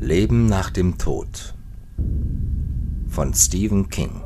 Leben nach dem Tod von Stephen King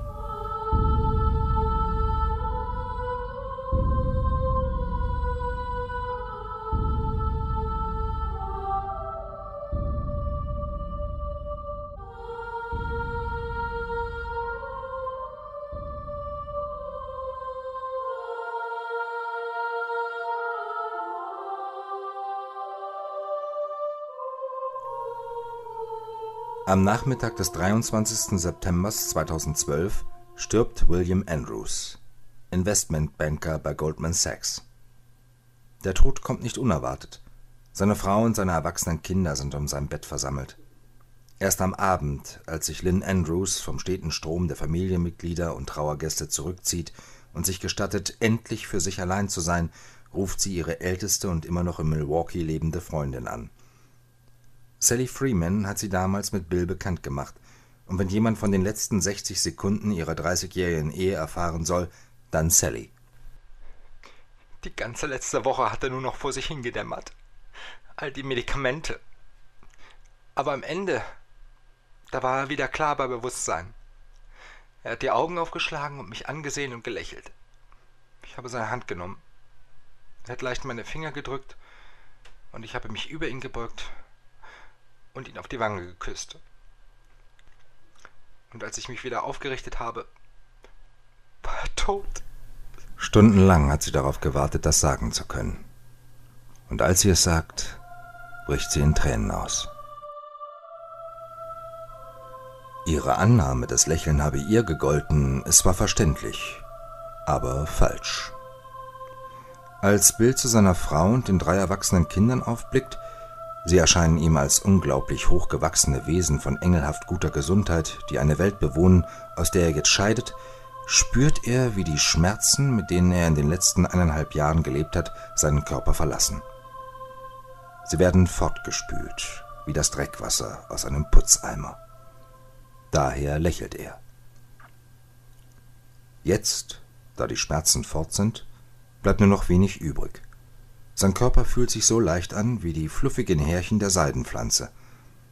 Am Nachmittag des 23. September 2012 stirbt William Andrews, Investmentbanker bei Goldman Sachs. Der Tod kommt nicht unerwartet. Seine Frau und seine erwachsenen Kinder sind um sein Bett versammelt. Erst am Abend, als sich Lynn Andrews vom steten Strom der Familienmitglieder und Trauergäste zurückzieht und sich gestattet, endlich für sich allein zu sein, ruft sie ihre älteste und immer noch in Milwaukee lebende Freundin an. Sally Freeman hat sie damals mit Bill bekannt gemacht, und wenn jemand von den letzten 60 Sekunden ihrer 30-jährigen Ehe erfahren soll, dann Sally. Die ganze letzte Woche hat er nur noch vor sich hingedämmert. All die Medikamente. Aber am Ende, da war er wieder klar bei Bewusstsein. Er hat die Augen aufgeschlagen und mich angesehen und gelächelt. Ich habe seine Hand genommen. Er hat leicht meine Finger gedrückt und ich habe mich über ihn gebeugt und ihn auf die Wange geküsst. Und als ich mich wieder aufgerichtet habe, war er tot. Stundenlang hat sie darauf gewartet, das sagen zu können. Und als sie es sagt, bricht sie in Tränen aus. Ihre Annahme, das Lächeln habe ihr gegolten, ist zwar verständlich, aber falsch. Als Bill zu seiner Frau und den drei erwachsenen Kindern aufblickt, Sie erscheinen ihm als unglaublich hochgewachsene Wesen von engelhaft guter Gesundheit, die eine Welt bewohnen, aus der er jetzt scheidet, spürt er, wie die Schmerzen, mit denen er in den letzten eineinhalb Jahren gelebt hat, seinen Körper verlassen. Sie werden fortgespült, wie das Dreckwasser aus einem Putzeimer. Daher lächelt er. Jetzt, da die Schmerzen fort sind, bleibt nur noch wenig übrig. Sein Körper fühlt sich so leicht an wie die fluffigen Härchen der Seidenpflanze.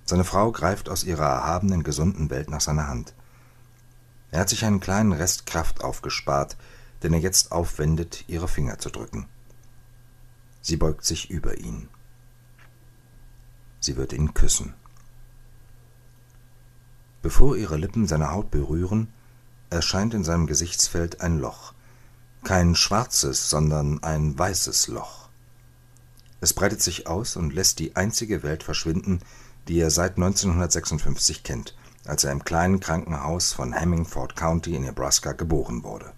Seine Frau greift aus ihrer erhabenen, gesunden Welt nach seiner Hand. Er hat sich einen kleinen Rest Kraft aufgespart, den er jetzt aufwendet, ihre Finger zu drücken. Sie beugt sich über ihn. Sie wird ihn küssen. Bevor ihre Lippen seine Haut berühren, erscheint in seinem Gesichtsfeld ein Loch. Kein schwarzes, sondern ein weißes Loch. Es breitet sich aus und lässt die einzige Welt verschwinden, die er seit 1956 kennt, als er im kleinen Krankenhaus von Hemmingford County in Nebraska geboren wurde.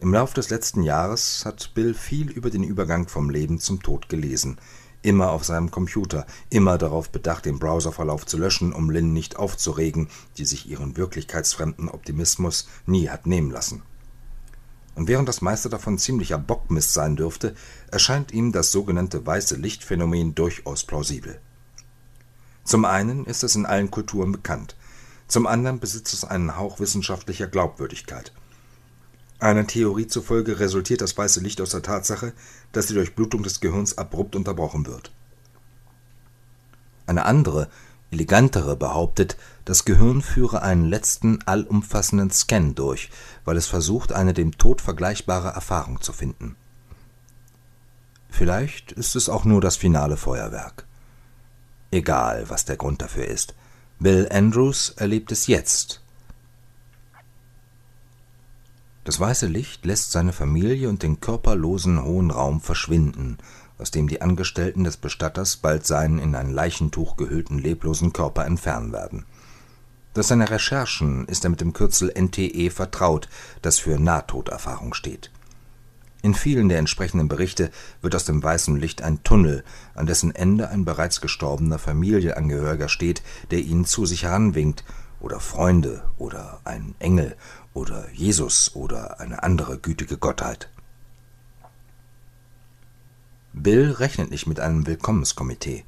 Im Lauf des letzten Jahres hat Bill viel über den Übergang vom Leben zum Tod gelesen, immer auf seinem Computer, immer darauf bedacht, den Browserverlauf zu löschen, um Lynn nicht aufzuregen, die sich ihren wirklichkeitsfremden Optimismus nie hat nehmen lassen. Und während das meiste davon ziemlicher Bockmist sein dürfte, erscheint ihm das sogenannte weiße Lichtphänomen durchaus plausibel. Zum einen ist es in allen Kulturen bekannt, zum anderen besitzt es einen Hauch wissenschaftlicher Glaubwürdigkeit. Einer Theorie zufolge resultiert das weiße Licht aus der Tatsache, dass die Durchblutung des Gehirns abrupt unterbrochen wird. Eine andere elegantere behauptet, das Gehirn führe einen letzten allumfassenden Scan durch, weil es versucht, eine dem Tod vergleichbare Erfahrung zu finden. Vielleicht ist es auch nur das finale Feuerwerk. Egal, was der Grund dafür ist. Bill Andrews erlebt es jetzt. Das weiße Licht lässt seine Familie und den körperlosen hohen Raum verschwinden aus dem die Angestellten des Bestatters bald seinen in ein Leichentuch gehüllten leblosen Körper entfernen werden. Durch seine Recherchen ist er mit dem Kürzel NTE vertraut, das für Nahtoderfahrung steht. In vielen der entsprechenden Berichte wird aus dem weißen Licht ein Tunnel, an dessen Ende ein bereits gestorbener Familienangehöriger steht, der ihn zu sich heranwinkt, oder Freunde, oder ein Engel, oder Jesus, oder eine andere gütige Gottheit. Bill rechnet nicht mit einem Willkommenskomitee.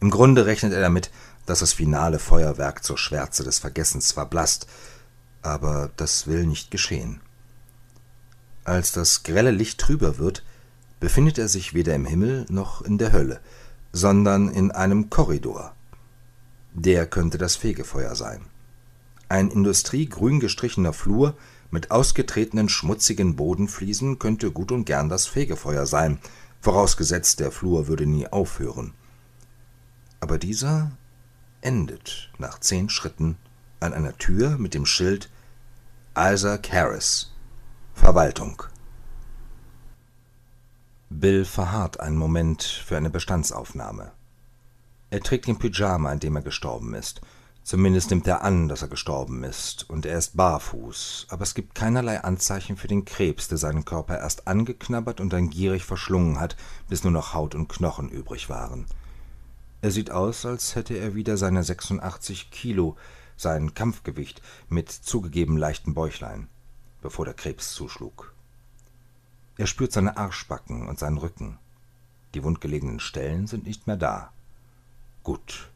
Im Grunde rechnet er damit, dass das finale Feuerwerk zur Schwärze des Vergessens verblasst, aber das will nicht geschehen. Als das grelle Licht trüber wird, befindet er sich weder im Himmel noch in der Hölle, sondern in einem Korridor Der könnte das Fegefeuer sein. Ein industriegrün gestrichener Flur mit ausgetretenen schmutzigen Bodenfliesen könnte gut und gern das Fegefeuer sein, vorausgesetzt der Flur würde nie aufhören. Aber dieser endet nach zehn Schritten an einer Tür mit dem Schild Isaac Harris Verwaltung. Bill verharrt einen Moment für eine Bestandsaufnahme. Er trägt den Pyjama, in dem er gestorben ist. Zumindest nimmt er an, dass er gestorben ist, und er ist barfuß, aber es gibt keinerlei Anzeichen für den Krebs, der seinen Körper erst angeknabbert und dann gierig verschlungen hat, bis nur noch Haut und Knochen übrig waren. Er sieht aus, als hätte er wieder seine 86 Kilo, sein Kampfgewicht, mit zugegeben leichten Bäuchlein, bevor der Krebs zuschlug. Er spürt seine Arschbacken und seinen Rücken. Die wundgelegenen Stellen sind nicht mehr da. Gut.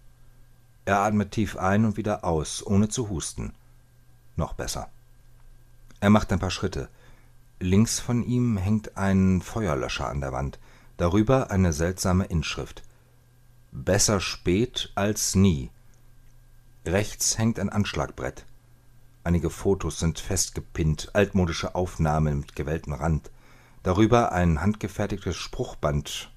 Er atmet tief ein und wieder aus, ohne zu husten. Noch besser. Er macht ein paar Schritte. Links von ihm hängt ein Feuerlöscher an der Wand, darüber eine seltsame Inschrift. Besser spät als nie. Rechts hängt ein Anschlagbrett. Einige Fotos sind festgepinnt, altmodische Aufnahmen mit gewelltem Rand. Darüber ein handgefertigtes Spruchband.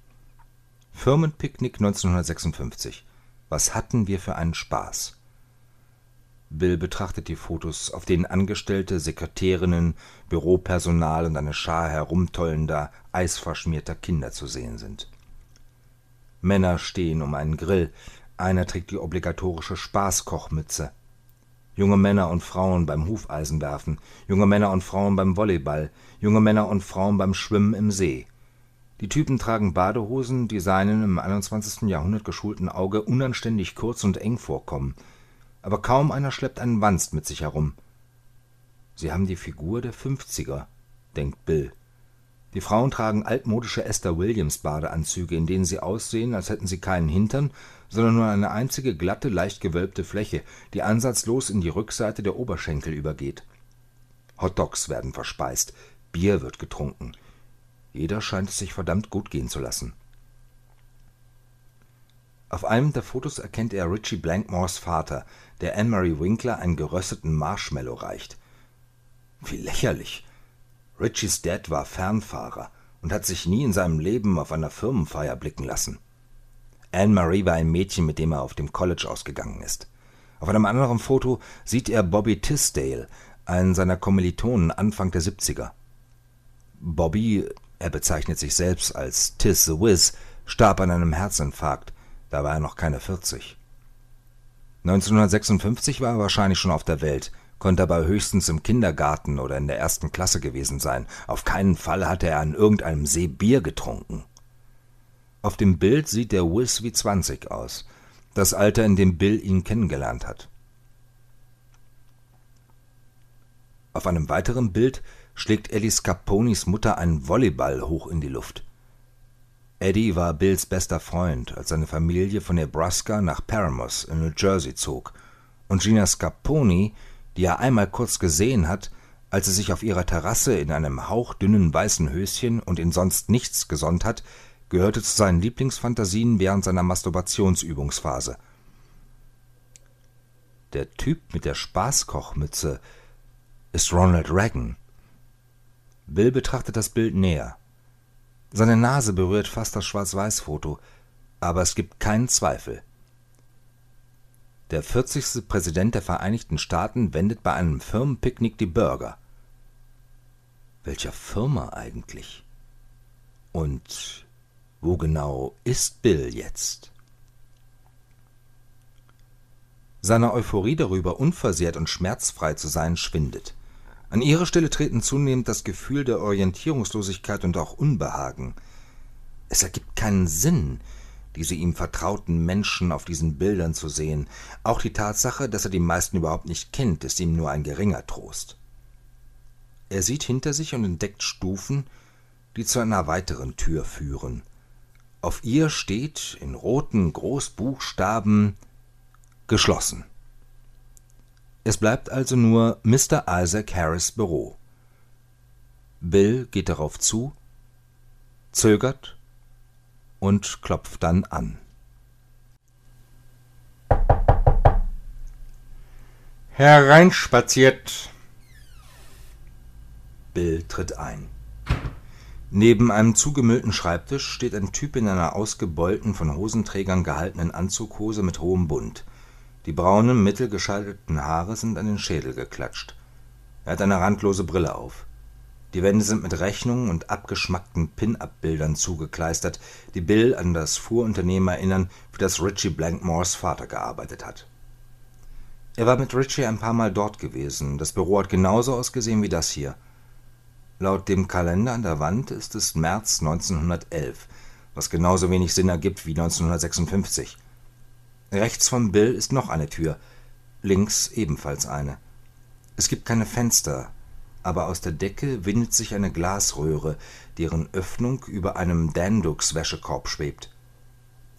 Firmenpicknick 1956. Was hatten wir für einen Spaß? Bill betrachtet die Fotos, auf denen Angestellte, Sekretärinnen, Büropersonal und eine Schar herumtollender, eisverschmierter Kinder zu sehen sind. Männer stehen um einen Grill, einer trägt die obligatorische Spaßkochmütze. Junge Männer und Frauen beim Hufeisenwerfen, junge Männer und Frauen beim Volleyball, junge Männer und Frauen beim Schwimmen im See. Die Typen tragen Badehosen, die seinen im 21. Jahrhundert geschulten Auge unanständig kurz und eng vorkommen. Aber kaum einer schleppt einen Wanst mit sich herum. Sie haben die Figur der Fünfziger, denkt Bill. Die Frauen tragen altmodische Esther Williams Badeanzüge, in denen sie aussehen, als hätten sie keinen Hintern, sondern nur eine einzige glatte, leicht gewölbte Fläche, die ansatzlos in die Rückseite der Oberschenkel übergeht. Hotdogs werden verspeist, Bier wird getrunken. Jeder scheint es sich verdammt gut gehen zu lassen. Auf einem der Fotos erkennt er Richie Blankmores Vater, der Anne-Marie Winkler einen gerösteten Marshmallow reicht. Wie lächerlich! Richies Dad war Fernfahrer und hat sich nie in seinem Leben auf einer Firmenfeier blicken lassen. Anne-Marie war ein Mädchen, mit dem er auf dem College ausgegangen ist. Auf einem anderen Foto sieht er Bobby Tisdale, einen seiner Kommilitonen Anfang der 70er. Bobby, er bezeichnet sich selbst als Tis the Wiz, starb an einem Herzinfarkt, da war er noch keine 40. 1956 war er wahrscheinlich schon auf der Welt konnte aber höchstens im Kindergarten oder in der ersten Klasse gewesen sein. Auf keinen Fall hatte er an irgendeinem See Bier getrunken. Auf dem Bild sieht der Wiss wie zwanzig aus, das Alter, in dem Bill ihn kennengelernt hat. Auf einem weiteren Bild schlägt Ellie Scaponis Mutter einen Volleyball hoch in die Luft. Eddie war Bills bester Freund, als seine Familie von Nebraska nach Paramus in New Jersey zog, und Gina Scaponi die er einmal kurz gesehen hat, als er sich auf ihrer Terrasse in einem hauchdünnen weißen Höschen und in sonst nichts gesonnt hat, gehörte zu seinen Lieblingsfantasien während seiner Masturbationsübungsphase. Der Typ mit der Spaßkochmütze ist Ronald Reagan. Bill betrachtet das Bild näher. Seine Nase berührt fast das Schwarz-Weiß-Foto, aber es gibt keinen Zweifel. Der 40. Präsident der Vereinigten Staaten wendet bei einem Firmenpicknick die Burger. Welcher Firma eigentlich? Und wo genau ist Bill jetzt? Seine Euphorie darüber, unversehrt und schmerzfrei zu sein, schwindet. An ihre Stelle treten zunehmend das Gefühl der Orientierungslosigkeit und auch Unbehagen. Es ergibt keinen Sinn, diese ihm vertrauten Menschen auf diesen Bildern zu sehen. Auch die Tatsache, dass er die meisten überhaupt nicht kennt, ist ihm nur ein geringer Trost. Er sieht hinter sich und entdeckt Stufen, die zu einer weiteren Tür führen. Auf ihr steht in roten Großbuchstaben geschlossen. Es bleibt also nur Mr. Isaac Harris Büro. Bill geht darauf zu, zögert und klopft dann an. Hereinspaziert. Bill tritt ein. Neben einem zugemüllten Schreibtisch steht ein Typ in einer ausgebeulten, von Hosenträgern gehaltenen Anzughose mit hohem Bund. Die braunen, mittelgeschalteten Haare sind an den Schädel geklatscht. Er hat eine randlose Brille auf. Die Wände sind mit Rechnungen und abgeschmackten Pin-Up-Bildern zugekleistert, die Bill an das Fuhrunternehmen erinnern, für das Richie Blankmores Vater gearbeitet hat. Er war mit Richie ein paar Mal dort gewesen. Das Büro hat genauso ausgesehen wie das hier. Laut dem Kalender an der Wand ist es März 1911, was genauso wenig Sinn ergibt wie 1956. Rechts von Bill ist noch eine Tür, links ebenfalls eine. Es gibt keine Fenster, aber aus der Decke windet sich eine Glasröhre, deren Öffnung über einem Dandux-Wäschekorb schwebt.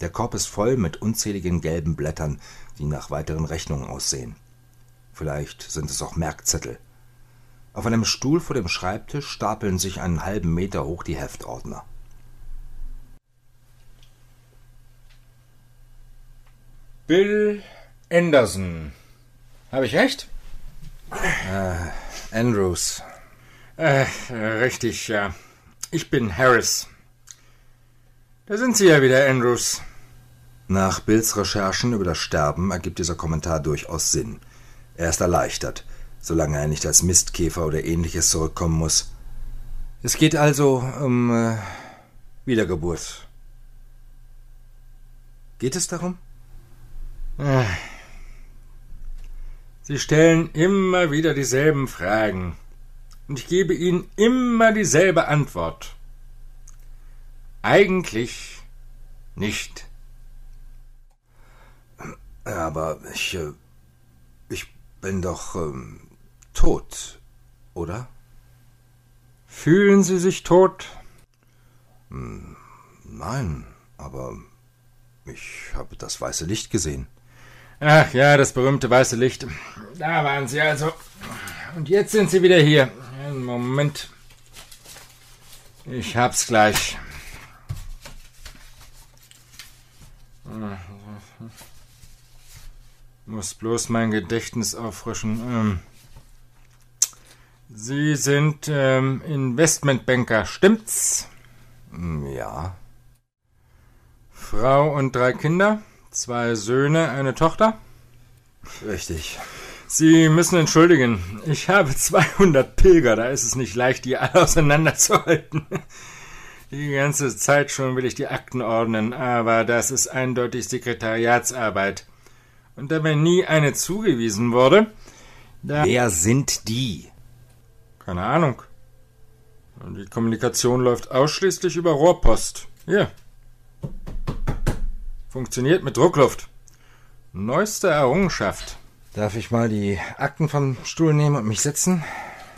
Der Korb ist voll mit unzähligen gelben Blättern, die nach weiteren Rechnungen aussehen. Vielleicht sind es auch Merkzettel. Auf einem Stuhl vor dem Schreibtisch stapeln sich einen halben Meter hoch die Heftordner. Bill Anderson. Habe ich recht? Äh, Andrews. Äh, richtig, ja. Ich bin Harris. Da sind Sie ja wieder, Andrews. Nach Bills Recherchen über das Sterben ergibt dieser Kommentar durchaus Sinn. Er ist erleichtert, solange er nicht als Mistkäfer oder ähnliches zurückkommen muss. Es geht also um äh, Wiedergeburt. Geht es darum? Äh. Sie stellen immer wieder dieselben Fragen. Und ich gebe Ihnen immer dieselbe Antwort. Eigentlich nicht. Aber ich. Äh, ich bin doch ähm, tot, oder? Fühlen Sie sich tot? Hm, nein, aber ich habe das weiße Licht gesehen. Ach ja, das berühmte weiße Licht. Da waren Sie also. Und jetzt sind Sie wieder hier. Einen Moment. Ich hab's gleich. Muss bloß mein Gedächtnis auffrischen. Ähm, Sie sind ähm, Investmentbanker, stimmt's? Ja. Frau und drei Kinder? Zwei Söhne, eine Tochter? Richtig. Sie müssen entschuldigen. Ich habe 200 Pilger, da ist es nicht leicht, die alle auseinanderzuhalten. Die ganze Zeit schon will ich die Akten ordnen, aber das ist eindeutig Sekretariatsarbeit. Und da mir nie eine zugewiesen wurde, da. Wer sind die? Keine Ahnung. Die Kommunikation läuft ausschließlich über Rohrpost. Hier. Funktioniert mit Druckluft. Neueste Errungenschaft. Darf ich mal die Akten vom Stuhl nehmen und mich setzen?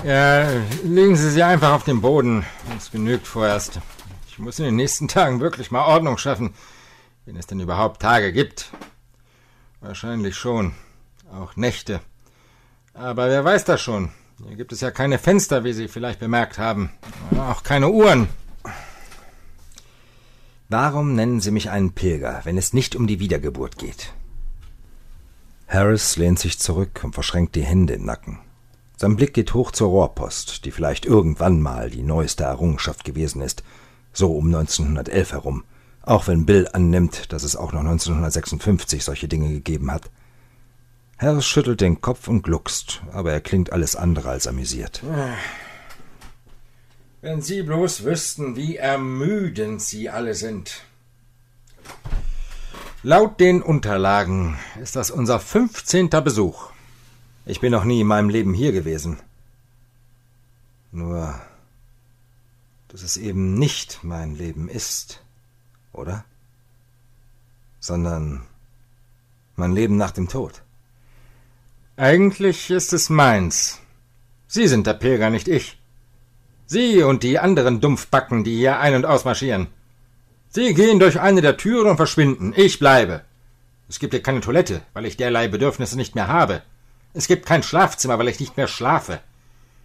Ja, legen Sie sie einfach auf den Boden. Das genügt vorerst. Ich muss in den nächsten Tagen wirklich mal Ordnung schaffen, wenn es denn überhaupt Tage gibt. Wahrscheinlich schon. Auch Nächte. Aber wer weiß das schon? Hier gibt es ja keine Fenster, wie Sie vielleicht bemerkt haben. Auch keine Uhren. Warum nennen Sie mich einen Pilger, wenn es nicht um die Wiedergeburt geht? Harris lehnt sich zurück und verschränkt die Hände im Nacken. Sein Blick geht hoch zur Rohrpost, die vielleicht irgendwann mal die neueste Errungenschaft gewesen ist, so um 1911 herum, auch wenn Bill annimmt, dass es auch noch 1956 solche Dinge gegeben hat. Harris schüttelt den Kopf und gluckst, aber er klingt alles andere als amüsiert. Wenn Sie bloß wüssten, wie ermüdend Sie alle sind. Laut den Unterlagen ist das unser fünfzehnter Besuch. Ich bin noch nie in meinem Leben hier gewesen. Nur, dass es eben nicht mein Leben ist, oder? Sondern mein Leben nach dem Tod. Eigentlich ist es meins. Sie sind der Pilger, nicht ich. Sie und die anderen Dumpfbacken, die hier ein- und ausmarschieren. Sie gehen durch eine der Türen und verschwinden. Ich bleibe. Es gibt hier keine Toilette, weil ich derlei Bedürfnisse nicht mehr habe. Es gibt kein Schlafzimmer, weil ich nicht mehr schlafe.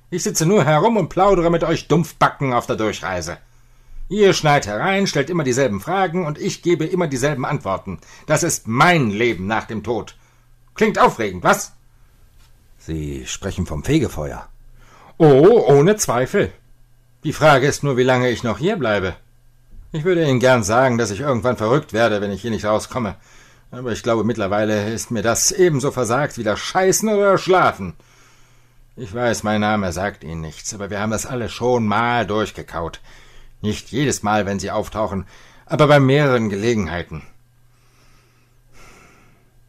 Ich sitze nur herum und plaudere mit euch Dumpfbacken auf der Durchreise. Ihr schneit herein, stellt immer dieselben Fragen und ich gebe immer dieselben Antworten. Das ist mein Leben nach dem Tod. Klingt aufregend, was? Sie sprechen vom Fegefeuer. Oh, ohne Zweifel. Die Frage ist nur, wie lange ich noch hier bleibe. Ich würde Ihnen gern sagen, dass ich irgendwann verrückt werde, wenn ich hier nicht rauskomme. Aber ich glaube, mittlerweile ist mir das ebenso versagt wie das Scheißen oder Schlafen. Ich weiß, mein Name sagt Ihnen nichts, aber wir haben das alle schon mal durchgekaut. Nicht jedes Mal, wenn Sie auftauchen, aber bei mehreren Gelegenheiten.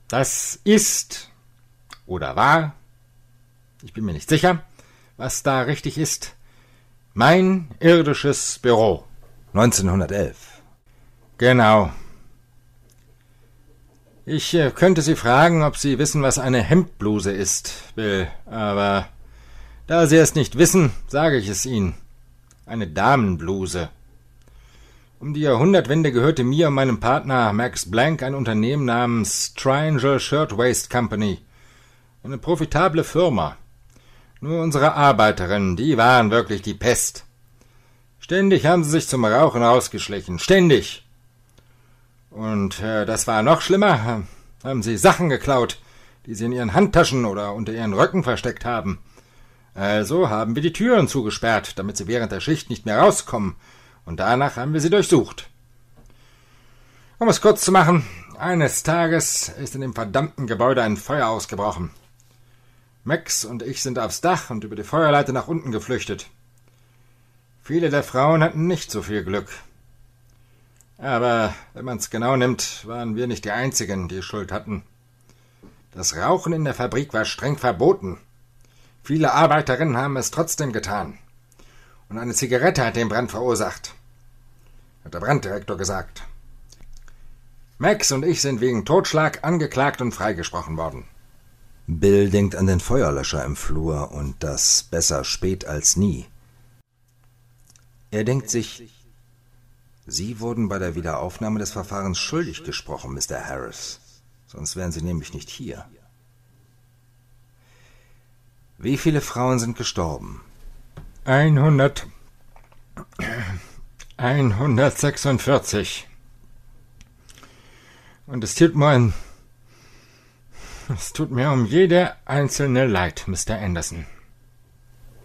Das ist oder war, ich bin mir nicht sicher, was da richtig ist, mein irdisches Büro. 1911. Genau. Ich äh, könnte Sie fragen, ob Sie wissen, was eine Hemdbluse ist, Bill, aber da Sie es nicht wissen, sage ich es Ihnen. Eine Damenbluse. Um die Jahrhundertwende gehörte mir und meinem Partner Max Blank ein Unternehmen namens Triangle Shirtwaist Company. Eine profitable Firma. Nur unsere Arbeiterinnen, die waren wirklich die Pest. Ständig haben sie sich zum Rauchen rausgeschlichen. Ständig. Und äh, das war noch schlimmer. Haben sie Sachen geklaut, die sie in ihren Handtaschen oder unter ihren Röcken versteckt haben. Also haben wir die Türen zugesperrt, damit sie während der Schicht nicht mehr rauskommen, und danach haben wir sie durchsucht. Um es kurz zu machen, eines Tages ist in dem verdammten Gebäude ein Feuer ausgebrochen. Max und ich sind aufs Dach und über die Feuerleiter nach unten geflüchtet. Viele der Frauen hatten nicht so viel Glück. Aber wenn man's genau nimmt, waren wir nicht die Einzigen, die Schuld hatten. Das Rauchen in der Fabrik war streng verboten. Viele Arbeiterinnen haben es trotzdem getan. Und eine Zigarette hat den Brand verursacht, hat der Branddirektor gesagt. Max und ich sind wegen Totschlag angeklagt und freigesprochen worden. Bill denkt an den Feuerlöscher im Flur und das besser spät als nie. Er denkt sich, Sie wurden bei der Wiederaufnahme des Verfahrens schuldig gesprochen, Mr. Harris. Sonst wären Sie nämlich nicht hier. Wie viele Frauen sind gestorben? 100. 146. Und es tut mir ein. Es tut mir um jede einzelne leid, Mr. Anderson.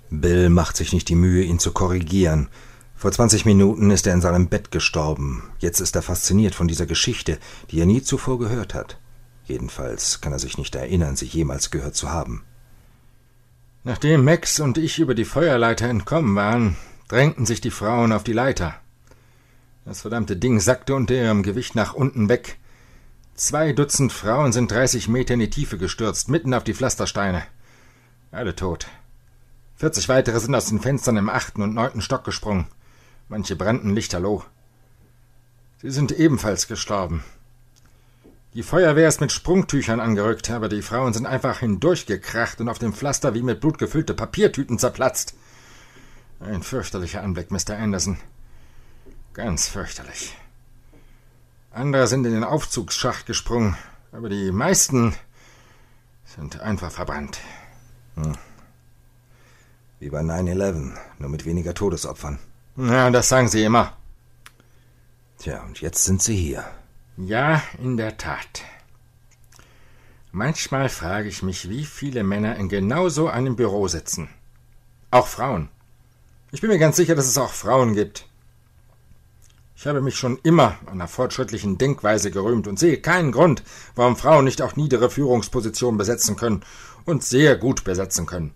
Bill macht sich nicht die Mühe, ihn zu korrigieren. Vor zwanzig Minuten ist er in seinem Bett gestorben. Jetzt ist er fasziniert von dieser Geschichte, die er nie zuvor gehört hat. Jedenfalls kann er sich nicht erinnern, sie jemals gehört zu haben. Nachdem Max und ich über die Feuerleiter entkommen waren, drängten sich die Frauen auf die Leiter. Das verdammte Ding sackte unter ihrem Gewicht nach unten weg. Zwei Dutzend Frauen sind dreißig Meter in die Tiefe gestürzt, mitten auf die Pflastersteine. Alle tot. Vierzig weitere sind aus den Fenstern im achten und neunten Stock gesprungen. Manche brannten lichterloh. Sie sind ebenfalls gestorben. Die Feuerwehr ist mit Sprungtüchern angerückt, aber die Frauen sind einfach hindurchgekracht und auf dem Pflaster wie mit Blut gefüllte Papiertüten zerplatzt. Ein fürchterlicher Anblick, Mr. Anderson. Ganz fürchterlich. Andere sind in den Aufzugsschacht gesprungen, aber die meisten sind einfach verbrannt. Hm. Wie bei 9-11, nur mit weniger Todesopfern. Ja, das sagen Sie immer. Tja, und jetzt sind Sie hier. Ja, in der Tat. Manchmal frage ich mich, wie viele Männer in genau so einem Büro sitzen. Auch Frauen. Ich bin mir ganz sicher, dass es auch Frauen gibt. Ich habe mich schon immer einer fortschrittlichen Denkweise gerühmt und sehe keinen Grund, warum Frauen nicht auch niedere Führungspositionen besetzen können und sehr gut besetzen können.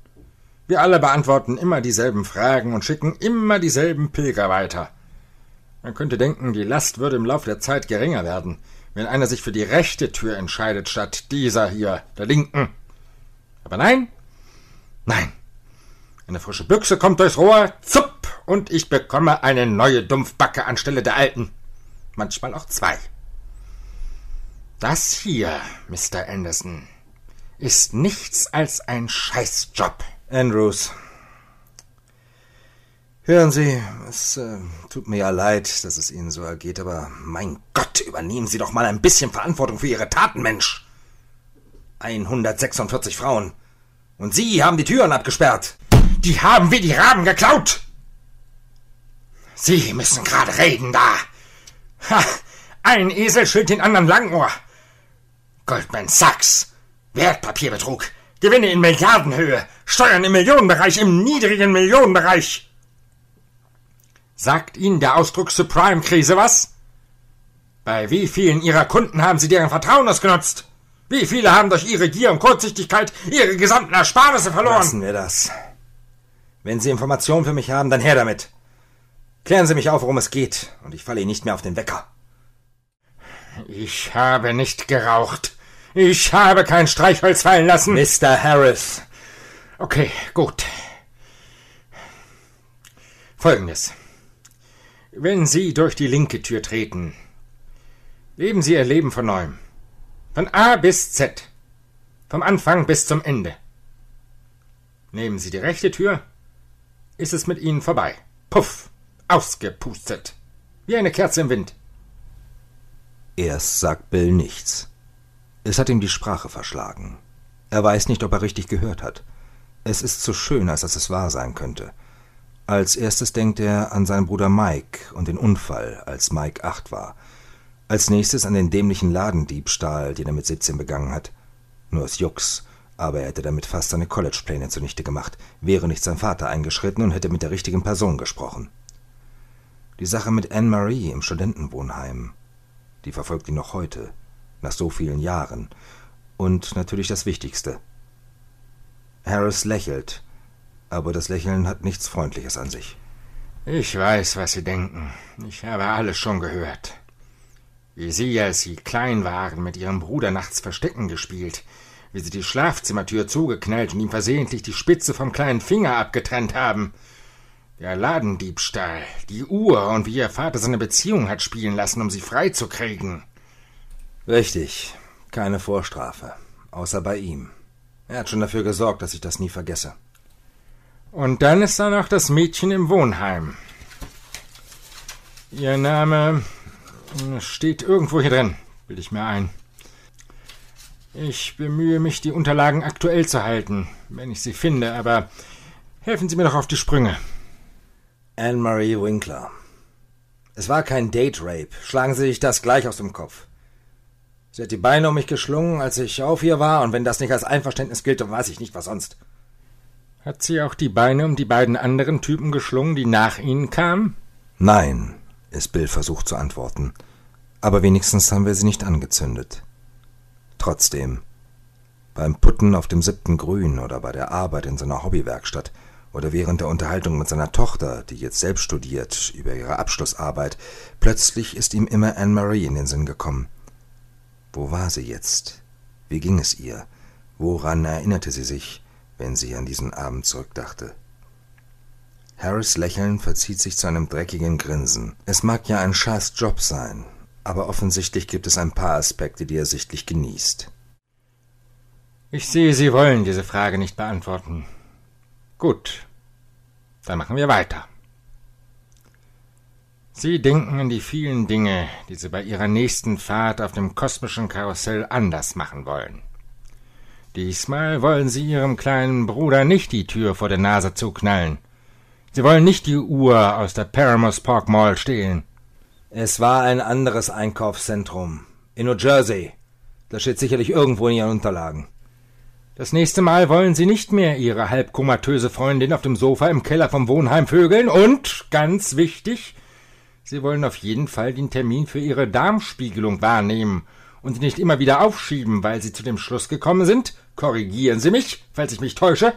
Wir alle beantworten immer dieselben Fragen und schicken immer dieselben Pilger weiter. Man könnte denken, die Last würde im Lauf der Zeit geringer werden, wenn einer sich für die rechte Tür entscheidet, statt dieser hier, der linken. Aber nein, nein. Eine frische Büchse kommt durchs Rohr, zupp, und ich bekomme eine neue Dumpfbacke anstelle der alten. Manchmal auch zwei. Das hier, Mr. Anderson, ist nichts als ein Scheißjob. Andrews. Hören Sie, es äh, tut mir ja leid, dass es Ihnen so ergeht, aber mein Gott, übernehmen Sie doch mal ein bisschen Verantwortung für Ihre Taten, Mensch. 146 Frauen. Und Sie haben die Türen abgesperrt. Die haben wir die Raben geklaut. Sie müssen gerade reden da. Ha, ein Esel schült den anderen Langohr. Goldman Sachs. Wertpapierbetrug. Gewinne in Milliardenhöhe, Steuern im Millionenbereich, im niedrigen Millionenbereich. Sagt Ihnen der Ausdruck Subprime-Krise was? Bei wie vielen Ihrer Kunden haben Sie deren Vertrauen ausgenutzt? Wie viele haben durch Ihre Gier und Kurzsichtigkeit ihre gesamten Ersparnisse verloren? Lassen wir das. Wenn Sie Informationen für mich haben, dann her damit. Klären Sie mich auf, worum es geht, und ich falle Ihnen nicht mehr auf den Wecker. Ich habe nicht geraucht. Ich habe kein Streichholz fallen lassen. Mr. Harris. Okay, gut. Folgendes. Wenn Sie durch die linke Tür treten, leben Sie Ihr Leben von neuem. Von A bis Z. Vom Anfang bis zum Ende. Nehmen Sie die rechte Tür, ist es mit Ihnen vorbei. Puff, ausgepustet. Wie eine Kerze im Wind. Erst sagt Bill nichts. Es hat ihm die Sprache verschlagen. Er weiß nicht, ob er richtig gehört hat. Es ist zu schön, als dass es wahr sein könnte. Als erstes denkt er an seinen Bruder Mike und den Unfall, als Mike acht war. Als nächstes an den dämlichen Ladendiebstahl, den er mit 17 begangen hat. Nur aus Jux, aber er hätte damit fast seine Collegepläne zunichte gemacht, wäre nicht sein Vater eingeschritten und hätte mit der richtigen Person gesprochen. Die Sache mit Anne-Marie im Studentenwohnheim, die verfolgt ihn noch heute, nach so vielen Jahren. Und natürlich das Wichtigste. Harris lächelt, aber das Lächeln hat nichts Freundliches an sich. Ich weiß, was Sie denken. Ich habe alles schon gehört. Wie Sie, als Sie klein waren, mit Ihrem Bruder nachts Verstecken gespielt, wie Sie die Schlafzimmertür zugeknallt und ihm versehentlich die Spitze vom kleinen Finger abgetrennt haben. Der Ladendiebstahl, die Uhr und wie Ihr Vater seine Beziehung hat spielen lassen, um Sie freizukriegen. Richtig, keine Vorstrafe, außer bei ihm. Er hat schon dafür gesorgt, dass ich das nie vergesse. Und dann ist da noch das Mädchen im Wohnheim. Ihr Name steht irgendwo hier drin, bilde ich mir ein. Ich bemühe mich, die Unterlagen aktuell zu halten, wenn ich sie finde, aber helfen Sie mir doch auf die Sprünge. Anne-Marie Winkler. Es war kein Date-Rape. Schlagen Sie sich das gleich aus dem Kopf. Sie hat die Beine um mich geschlungen, als ich auf ihr war, und wenn das nicht als Einverständnis gilt, dann weiß ich nicht, was sonst. Hat sie auch die Beine um die beiden anderen Typen geschlungen, die nach ihnen kamen? Nein, ist Bill versucht zu antworten. Aber wenigstens haben wir sie nicht angezündet. Trotzdem, beim Putten auf dem siebten Grün oder bei der Arbeit in seiner Hobbywerkstatt oder während der Unterhaltung mit seiner Tochter, die jetzt selbst studiert, über ihre Abschlussarbeit, plötzlich ist ihm immer Anne-Marie in den Sinn gekommen. Wo war sie jetzt? Wie ging es ihr? Woran erinnerte sie sich, wenn sie an diesen Abend zurückdachte? Harris Lächeln verzieht sich zu einem dreckigen Grinsen. Es mag ja ein scheiß Job sein, aber offensichtlich gibt es ein paar Aspekte, die er sichtlich genießt. Ich sehe, Sie wollen diese Frage nicht beantworten. Gut, dann machen wir weiter. Sie denken an die vielen Dinge, die Sie bei Ihrer nächsten Fahrt auf dem kosmischen Karussell anders machen wollen. Diesmal wollen Sie Ihrem kleinen Bruder nicht die Tür vor der Nase zuknallen. Sie wollen nicht die Uhr aus der Paramus Park Mall stehlen. Es war ein anderes Einkaufszentrum. In New Jersey. Das steht sicherlich irgendwo in Ihren Unterlagen. Das nächste Mal wollen Sie nicht mehr Ihre halbkomatöse Freundin auf dem Sofa im Keller vom Wohnheim vögeln und, ganz wichtig, Sie wollen auf jeden Fall den Termin für Ihre Darmspiegelung wahrnehmen und nicht immer wieder aufschieben, weil Sie zu dem Schluss gekommen sind, korrigieren Sie mich, falls ich mich täusche,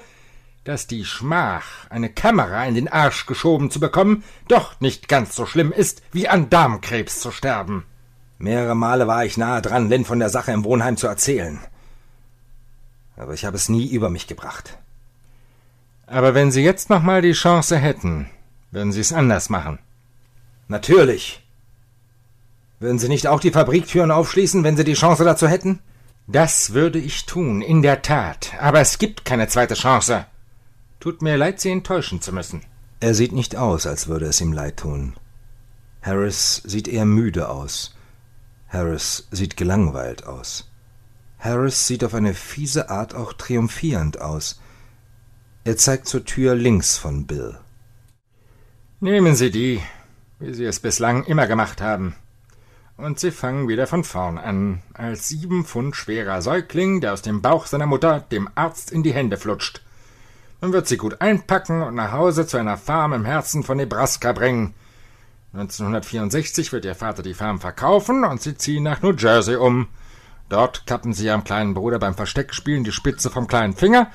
dass die Schmach, eine Kamera in den Arsch geschoben zu bekommen, doch nicht ganz so schlimm ist, wie an Darmkrebs zu sterben. Mehrere Male war ich nahe dran, Lynn von der Sache im Wohnheim zu erzählen. Aber ich habe es nie über mich gebracht. Aber wenn Sie jetzt noch mal die Chance hätten, würden Sie es anders machen. Natürlich. Würden Sie nicht auch die Fabriktüren aufschließen, wenn Sie die Chance dazu hätten? Das würde ich tun, in der Tat. Aber es gibt keine zweite Chance. Tut mir leid, Sie enttäuschen zu müssen. Er sieht nicht aus, als würde es ihm leid tun. Harris sieht eher müde aus. Harris sieht gelangweilt aus. Harris sieht auf eine fiese Art auch triumphierend aus. Er zeigt zur Tür links von Bill. Nehmen Sie die, wie Sie es bislang immer gemacht haben. und sie fangen wieder von vorn an, als sieben Pfund schwerer Säugling, der aus dem Bauch seiner Mutter dem Arzt in die Hände flutscht. Man wird sie gut einpacken und nach Hause zu einer Farm im Herzen von Nebraska bringen. 1964 wird ihr Vater die Farm verkaufen und sie ziehen nach New Jersey um. Dort kappen sie ihrem kleinen Bruder beim Versteckspielen die Spitze vom kleinen Finger.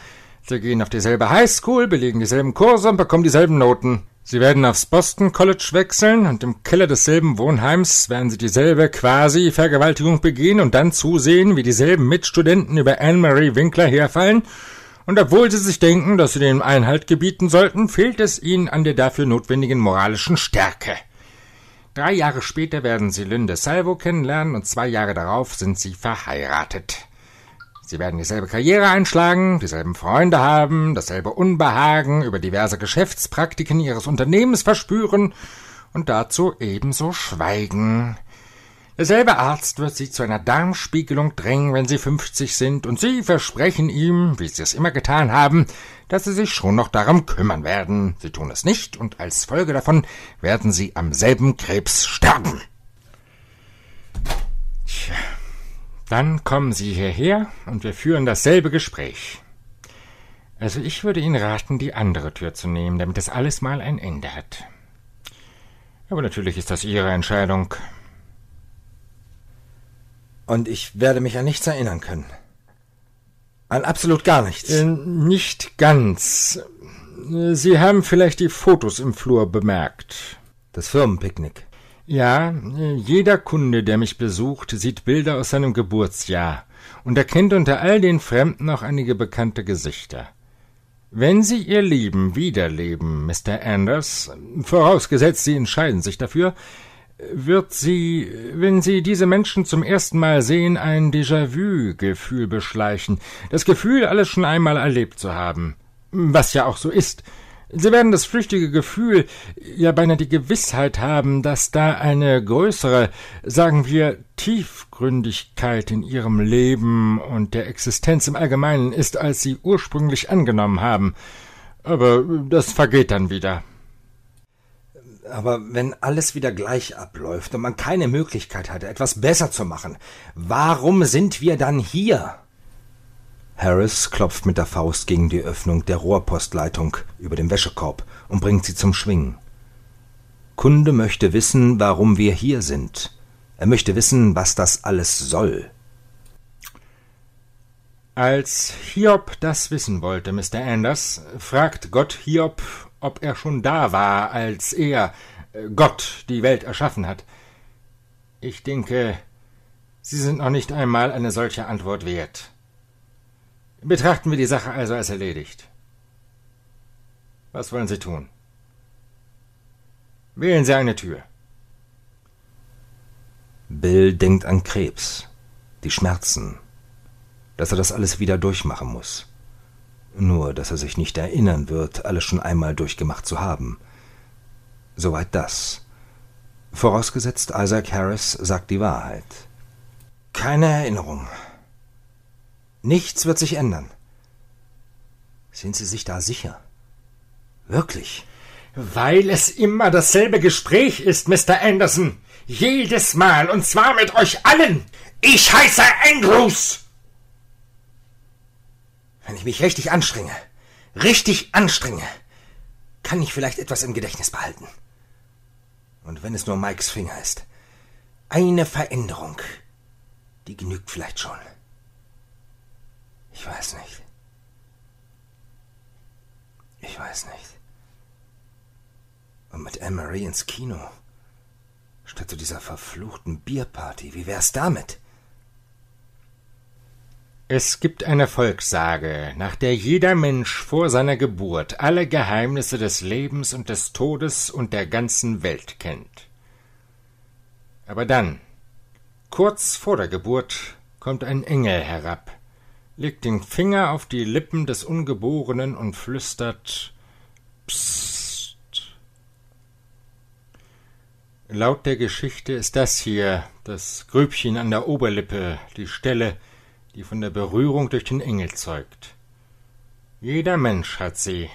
Sie gehen auf dieselbe Highschool, belegen dieselben Kurse und bekommen dieselben Noten. Sie werden aufs Boston College wechseln und im Keller desselben Wohnheims werden sie dieselbe quasi Vergewaltigung begehen und dann zusehen, wie dieselben Mitstudenten über Anne-Marie Winkler herfallen. Und obwohl sie sich denken, dass sie dem Einhalt gebieten sollten, fehlt es ihnen an der dafür notwendigen moralischen Stärke. Drei Jahre später werden sie Lynde Salvo kennenlernen und zwei Jahre darauf sind sie verheiratet. Sie werden dieselbe Karriere einschlagen, dieselben Freunde haben, dasselbe Unbehagen über diverse Geschäftspraktiken ihres Unternehmens verspüren und dazu ebenso schweigen. Derselbe Arzt wird sie zu einer Darmspiegelung drängen, wenn sie fünfzig sind, und sie versprechen ihm, wie sie es immer getan haben, dass sie sich schon noch darum kümmern werden. Sie tun es nicht, und als Folge davon werden sie am selben Krebs sterben. Tja. Dann kommen Sie hierher und wir führen dasselbe Gespräch. Also ich würde Ihnen raten, die andere Tür zu nehmen, damit das alles mal ein Ende hat. Aber natürlich ist das Ihre Entscheidung. Und ich werde mich an nichts erinnern können. An absolut gar nichts. Äh, nicht ganz. Sie haben vielleicht die Fotos im Flur bemerkt. Das Firmenpicknick. Ja, jeder Kunde, der mich besucht, sieht Bilder aus seinem Geburtsjahr und erkennt unter all den Fremden auch einige bekannte Gesichter. Wenn Sie Ihr Leben wiederleben, Mr. Anders, vorausgesetzt Sie entscheiden sich dafür, wird Sie, wenn Sie diese Menschen zum ersten Mal sehen, ein Déjà-vu-Gefühl beschleichen, das Gefühl, alles schon einmal erlebt zu haben. Was ja auch so ist. Sie werden das flüchtige Gefühl, ja beinahe die Gewissheit haben, dass da eine größere, sagen wir, Tiefgründigkeit in Ihrem Leben und der Existenz im Allgemeinen ist, als Sie ursprünglich angenommen haben. Aber das vergeht dann wieder. Aber wenn alles wieder gleich abläuft und man keine Möglichkeit hat, etwas besser zu machen, warum sind wir dann hier? Harris klopft mit der Faust gegen die Öffnung der Rohrpostleitung über dem Wäschekorb und bringt sie zum Schwingen. Kunde möchte wissen, warum wir hier sind. Er möchte wissen, was das alles soll. Als Hiob das wissen wollte, Mr. Anders, fragt Gott Hiob, ob er schon da war, als er, äh, Gott, die Welt erschaffen hat. Ich denke, Sie sind noch nicht einmal eine solche Antwort wert. Betrachten wir die Sache also als erledigt. Was wollen Sie tun? Wählen Sie eine Tür. Bill denkt an Krebs, die Schmerzen, dass er das alles wieder durchmachen muss. Nur, dass er sich nicht erinnern wird, alles schon einmal durchgemacht zu haben. Soweit das. Vorausgesetzt, Isaac Harris sagt die Wahrheit. Keine Erinnerung. Nichts wird sich ändern. Sind Sie sich da sicher? Wirklich? Weil es immer dasselbe Gespräch ist, Mr. Anderson. Jedes Mal, und zwar mit euch allen. Ich heiße Andrews. Wenn ich mich richtig anstrenge, richtig anstrenge, kann ich vielleicht etwas im Gedächtnis behalten. Und wenn es nur Mikes Finger ist, eine Veränderung, die genügt vielleicht schon. Ich weiß nicht. Ich weiß nicht. Und mit Anne-Marie ins Kino. Statt zu dieser verfluchten Bierparty. Wie wär's damit? Es gibt eine Volkssage, nach der jeder Mensch vor seiner Geburt alle Geheimnisse des Lebens und des Todes und der ganzen Welt kennt. Aber dann, kurz vor der Geburt, kommt ein Engel herab, legt den Finger auf die Lippen des Ungeborenen und flüstert Psst. Laut der Geschichte ist das hier das Grübchen an der Oberlippe, die Stelle, die von der Berührung durch den Engel zeugt. Jeder Mensch hat sie.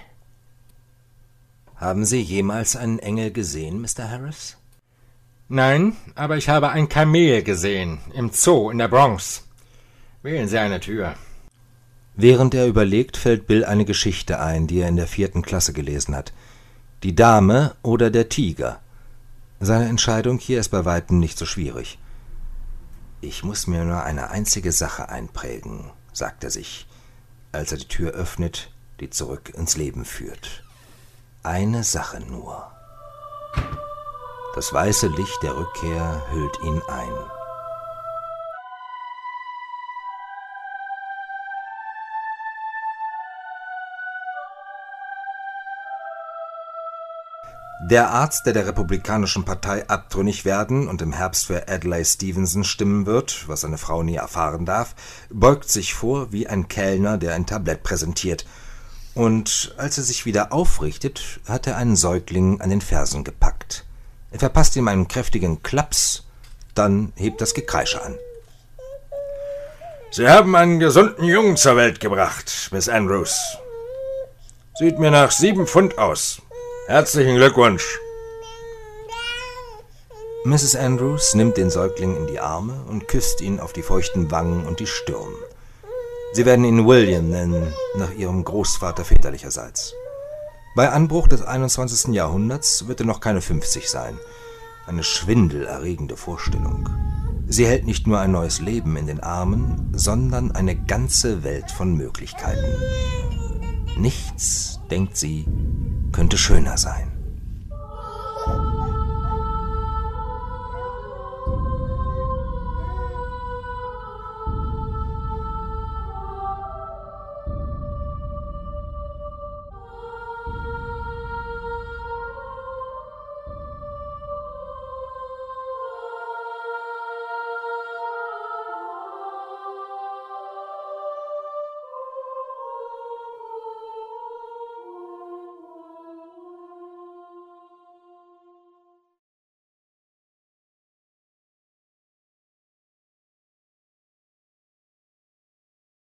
Haben Sie jemals einen Engel gesehen, Mr. Harris? Nein, aber ich habe ein Kamel gesehen im Zoo in der Bronx. Wählen Sie eine Tür. Während er überlegt, fällt Bill eine Geschichte ein, die er in der vierten Klasse gelesen hat. Die Dame oder der Tiger. Seine Entscheidung hier ist bei weitem nicht so schwierig. Ich muss mir nur eine einzige Sache einprägen, sagt er sich, als er die Tür öffnet, die zurück ins Leben führt. Eine Sache nur. Das weiße Licht der Rückkehr hüllt ihn ein. Der Arzt, der der Republikanischen Partei abtrünnig werden und im Herbst für Adlai Stevenson stimmen wird, was seine Frau nie erfahren darf, beugt sich vor wie ein Kellner, der ein Tablett präsentiert. Und als er sich wieder aufrichtet, hat er einen Säugling an den Fersen gepackt. Er verpasst ihm einen kräftigen Klaps, dann hebt das Gekreische an. Sie haben einen gesunden Jungen zur Welt gebracht, Miss Andrews. Sieht mir nach sieben Pfund aus. Herzlichen Glückwunsch. Mrs. Andrews nimmt den Säugling in die Arme und küsst ihn auf die feuchten Wangen und die Stirn. Sie werden ihn William nennen, nach ihrem Großvater väterlicherseits. Bei Anbruch des 21. Jahrhunderts wird er noch keine 50 sein. Eine schwindelerregende Vorstellung. Sie hält nicht nur ein neues Leben in den Armen, sondern eine ganze Welt von Möglichkeiten. Nichts, denkt sie, könnte schöner sein.